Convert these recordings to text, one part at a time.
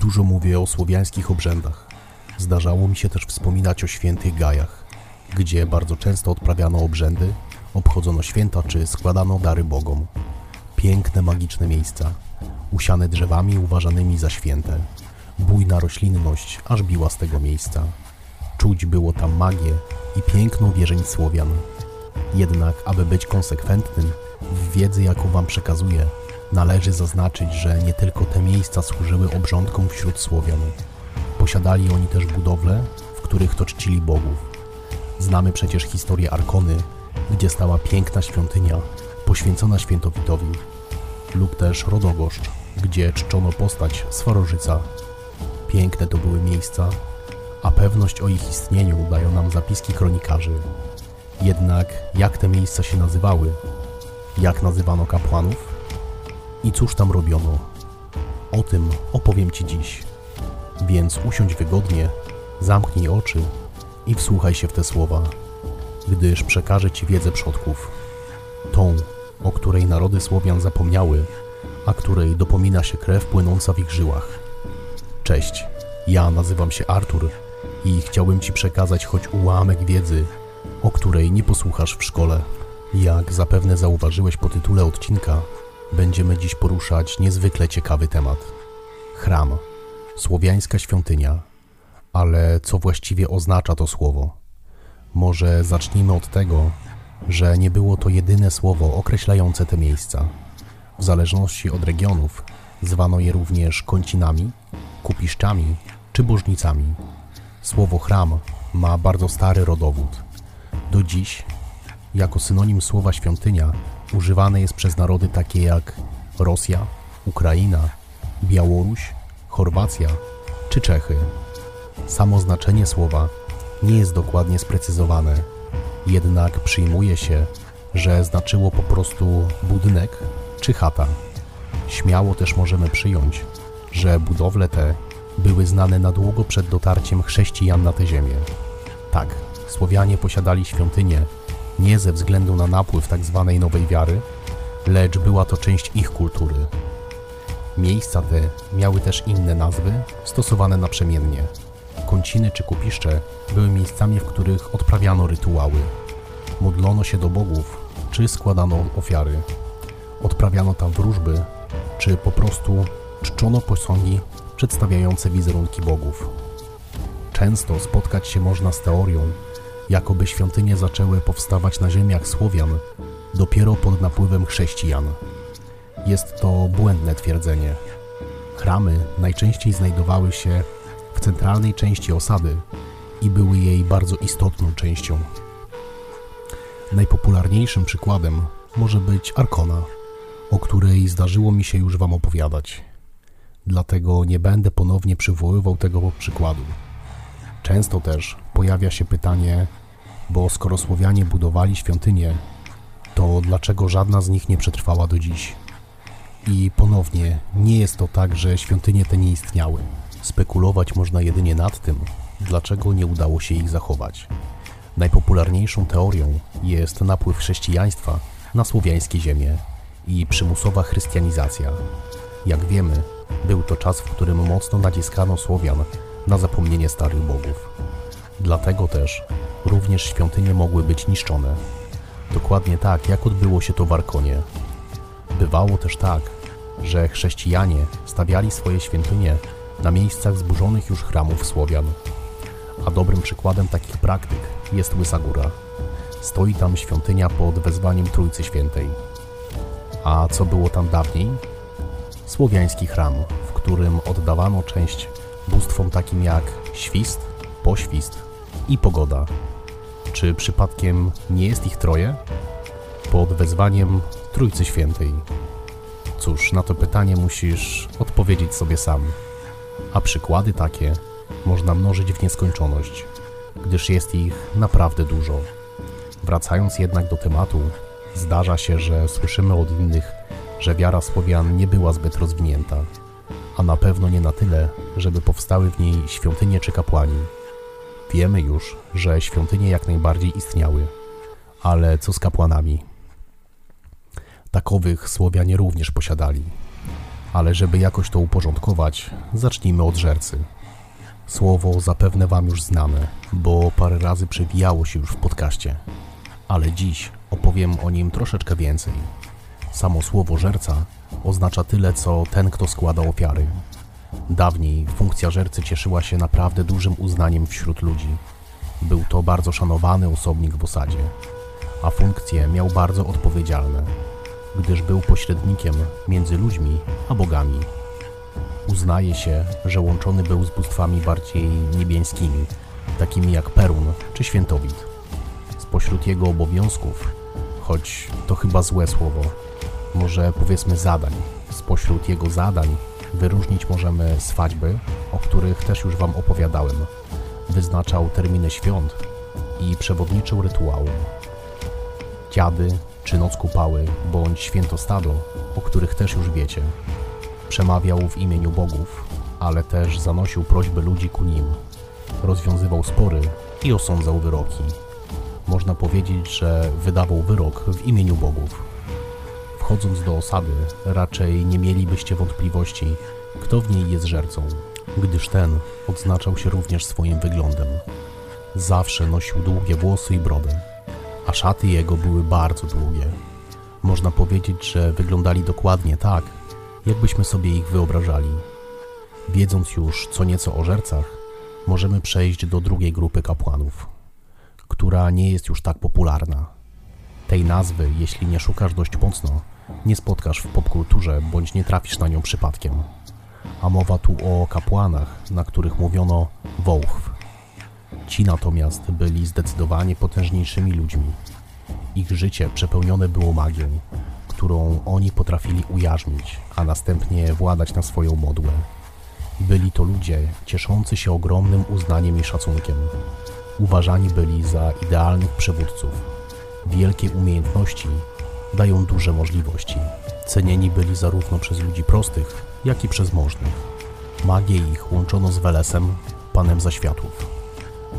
Dużo mówię o słowiańskich obrzędach. Zdarzało mi się też wspominać o świętych gajach, gdzie bardzo często odprawiano obrzędy, obchodzono święta czy składano dary bogom. Piękne, magiczne miejsca, usiane drzewami uważanymi za święte. Bujna roślinność aż biła z tego miejsca. Czuć było tam magię i piękno wierzeń Słowian. Jednak, aby być konsekwentnym w wiedzy, jaką Wam przekazuję, należy zaznaczyć, że nie tylko te miejsca służyły obrządkom wśród Słowian. Posiadali oni też budowle, w których to czcili bogów. Znamy przecież historię Arkony, gdzie stała piękna świątynia poświęcona świętowitowi, lub też Rodogoszcz, gdzie czczono postać Swarożyca. Piękne to były miejsca, a pewność o ich istnieniu dają nam zapiski kronikarzy. Jednak jak te miejsca się nazywały? Jak nazywano kapłanów? I cóż tam robiono? O tym opowiem Ci dziś. Więc usiądź wygodnie, zamknij oczy i wsłuchaj się w te słowa, gdyż przekażę Ci wiedzę przodków. Tą, o której narody Słowian zapomniały, a której dopomina się krew płynąca w ich żyłach. Cześć, ja nazywam się Artur i chciałbym Ci przekazać choć ułamek wiedzy, o której nie posłuchasz w szkole. Jak zapewne zauważyłeś po tytule odcinka, będziemy dziś poruszać niezwykle ciekawy temat. Chram, słowiańska świątynia. Ale co właściwie oznacza to słowo? Może zacznijmy od tego, że nie było to jedyne słowo określające te miejsca. W zależności od regionów zwano je również kącinami, kupiszczami czy bożnicami. Słowo chram ma bardzo stary rodowód. Do dziś, jako synonim słowa świątynia, używane jest przez narody takie jak Rosja, Ukraina, Białoruś, Chorwacja czy Czechy. Samo znaczenie słowa nie jest dokładnie sprecyzowane, jednak przyjmuje się, że znaczyło po prostu budynek czy chata. Śmiało też możemy przyjąć, że budowle te były znane na długo przed dotarciem chrześcijan na tę ziemię. Tak, Słowianie posiadali świątynię nie ze względu na napływ tzw. Tak nowej wiary, lecz była to część ich kultury. Miejsca te miały też inne nazwy, stosowane naprzemiennie. Kąciny czy kupiszcze były miejscami, w których odprawiano rytuały. Modlono się do bogów, czy składano ofiary. Odprawiano tam wróżby, czy po prostu czczono posągi przedstawiające wizerunki bogów. Często spotkać się można z teorią, jakoby świątynie zaczęły powstawać na ziemiach Słowian dopiero pod napływem chrześcijan. Jest to błędne twierdzenie. Chramy najczęściej znajdowały się w centralnej części osady i były jej bardzo istotną częścią. Najpopularniejszym przykładem może być Arkona, o której zdarzyło mi się już Wam opowiadać. Dlatego nie będę ponownie przywoływał tego przykładu. Często też pojawia się pytanie, bo skoro Słowianie budowali świątynie, to dlaczego żadna z nich nie przetrwała do dziś? I ponownie, nie jest to tak, że świątynie te nie istniały. Spekulować można jedynie nad tym, dlaczego nie udało się ich zachować. Najpopularniejszą teorią jest napływ chrześcijaństwa na słowiańskie ziemie i przymusowa chrystianizacja. Jak wiemy, był to czas, w którym mocno naciskano Słowian na zapomnienie starych bogów. Dlatego też również świątynie mogły być niszczone. Dokładnie tak, jak odbyło się to w Arkonie. Bywało też tak, że chrześcijanie stawiali swoje świątynie na miejscach zburzonych już chramów Słowian. A dobrym przykładem takich praktyk jest Łysa Góra. Stoi tam świątynia pod wezwaniem Trójcy Świętej. A co było tam dawniej? Słowiański chram, w którym oddawano część bóstwom takim jak świst, poświst i pogoda. Czy przypadkiem nie jest ich troje? Pod wezwaniem Trójcy Świętej. Cóż, na to pytanie musisz odpowiedzieć sobie sam. A przykłady takie można mnożyć w nieskończoność, gdyż jest ich naprawdę dużo. Wracając jednak do tematu, zdarza się, że słyszymy od innych, że wiara Słowian nie była zbyt rozwinięta, a na pewno nie na tyle, żeby powstały w niej świątynie czy kapłani. Wiemy już, że świątynie jak najbardziej istniały, ale co z kapłanami? Takowych Słowianie również posiadali. Ale żeby jakoś to uporządkować, zacznijmy od żercy. Słowo zapewne Wam już znane, bo parę razy przewijało się już w podcaście. Ale dziś opowiem o nim troszeczkę więcej. Samo słowo żerca oznacza tyle, co ten, kto składa ofiary. Dawniej funkcja żercy cieszyła się naprawdę dużym uznaniem wśród ludzi. Był to bardzo szanowany osobnik w osadzie, a funkcje miał bardzo odpowiedzialne, gdyż był pośrednikiem między ludźmi a bogami. Uznaje się, że łączony był z bóstwami bardziej niebieskimi, takimi jak Perun czy Świętowid. Spośród jego obowiązków, choć to chyba złe słowo, może powiedzmy zadań, spośród jego zadań wyróżnić możemy swaćby, o których też już Wam opowiadałem. Wyznaczał terminy świąt i przewodniczył rytuałom. Dziady czy noc kupały, bądź świętostado, o których też już wiecie. Przemawiał w imieniu bogów, ale też zanosił prośby ludzi ku nim. Rozwiązywał spory i osądzał wyroki. Można powiedzieć, że wydawał wyrok w imieniu bogów. Wchodząc do osady, raczej nie mielibyście wątpliwości, kto w niej jest żercą, gdyż ten odznaczał się również swoim wyglądem. Zawsze nosił długie włosy i brodę, a szaty jego były bardzo długie. Można powiedzieć, że wyglądali dokładnie tak, jakbyśmy sobie ich wyobrażali. Wiedząc już co nieco o żercach, możemy przejść do drugiej grupy kapłanów, która nie jest już tak popularna. Tej nazwy, jeśli nie szukasz dość mocno, nie spotkasz w popkulturze bądź nie trafisz na nią przypadkiem. A mowa tu o kapłanach, na których mówiono wołchw. Ci natomiast byli zdecydowanie potężniejszymi ludźmi. Ich życie przepełnione było magią, którą oni potrafili ujarzmić, a następnie władać na swoją modłę. Byli to ludzie cieszący się ogromnym uznaniem i szacunkiem. Uważani byli za idealnych przywódców. Wielkie umiejętności dają duże możliwości. Cenieni byli zarówno przez ludzi prostych, jak i przez możnych. Magię ich łączono z Welesem, panem zaświatów.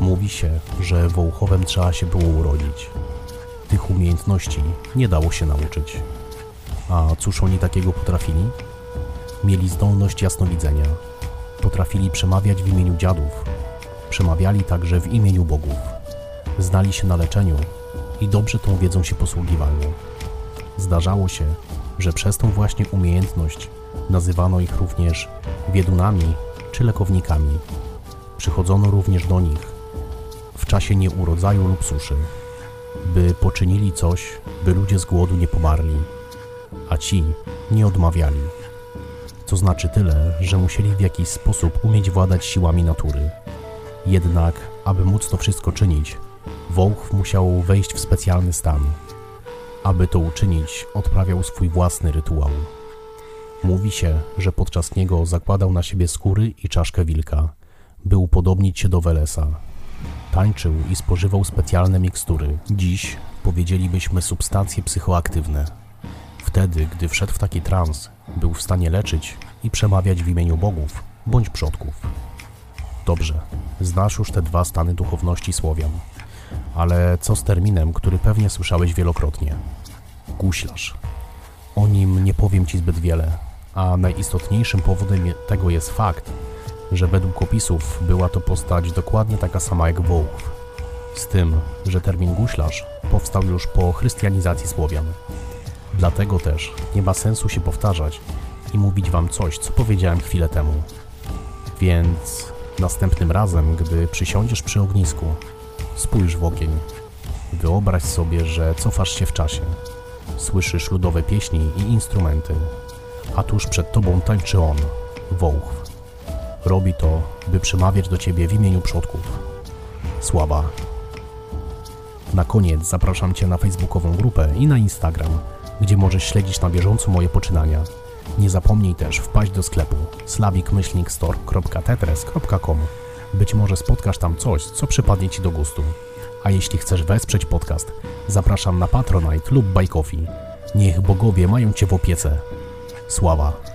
Mówi się, że Wołchowem trzeba się było urodzić. Tych umiejętności nie dało się nauczyć. A cóż oni takiego potrafili? Mieli zdolność jasnowidzenia. Potrafili przemawiać w imieniu dziadów. Przemawiali także w imieniu bogów. Znali się na leczeniu i dobrze tą wiedzą się posługiwali. Zdarzało się, że przez tą właśnie umiejętność nazywano ich również biedunami czy lekownikami. Przychodzono również do nich w czasie nieurodzaju lub suszy, by poczynili coś, by ludzie z głodu nie pomarli, a ci nie odmawiali. To znaczy tyle, że musieli w jakiś sposób umieć władać siłami natury. Jednak, aby móc to wszystko czynić, Wołch musiał wejść w specjalny stan – aby to uczynić, odprawiał swój własny rytuał. Mówi się, że podczas niego zakładał na siebie skóry i czaszkę wilka, by upodobnić się do Welesa. Tańczył i spożywał specjalne mikstury. Dziś powiedzielibyśmy substancje psychoaktywne. Wtedy, gdy wszedł w taki trans, był w stanie leczyć i przemawiać w imieniu bogów bądź przodków. Dobrze, znasz już te dwa stany duchowności Słowian. Ale co z terminem, który pewnie słyszałeś wielokrotnie? Guślarz. O nim nie powiem Ci zbyt wiele, a najistotniejszym powodem tego jest fakt, że według opisów była to postać dokładnie taka sama jak Wołów. Z tym, że termin guślarz powstał już po chrystianizacji Słowian. Dlatego też nie ma sensu się powtarzać i mówić Wam coś, co powiedziałem chwilę temu. Więc następnym razem, gdy przysiądziesz przy ognisku, Spójrz w ogień. Wyobraź sobie, że cofasz się w czasie. Słyszysz ludowe pieśni i instrumenty, a tuż przed tobą tańczy on, Wołch. Robi to, by przemawiać do ciebie w imieniu przodków. Słaba. Na koniec zapraszam cię na facebookową grupę i na Instagram, gdzie możesz śledzić na bieżąco moje poczynania. Nie zapomnij też wpaść do sklepu slavicmyślnikstore.tetres.com być może spotkasz tam coś, co przypadnie Ci do gustu. A jeśli chcesz wesprzeć podcast, zapraszam na Patronite lub Buy Coffee. Niech bogowie mają Cię w opiece. Sława.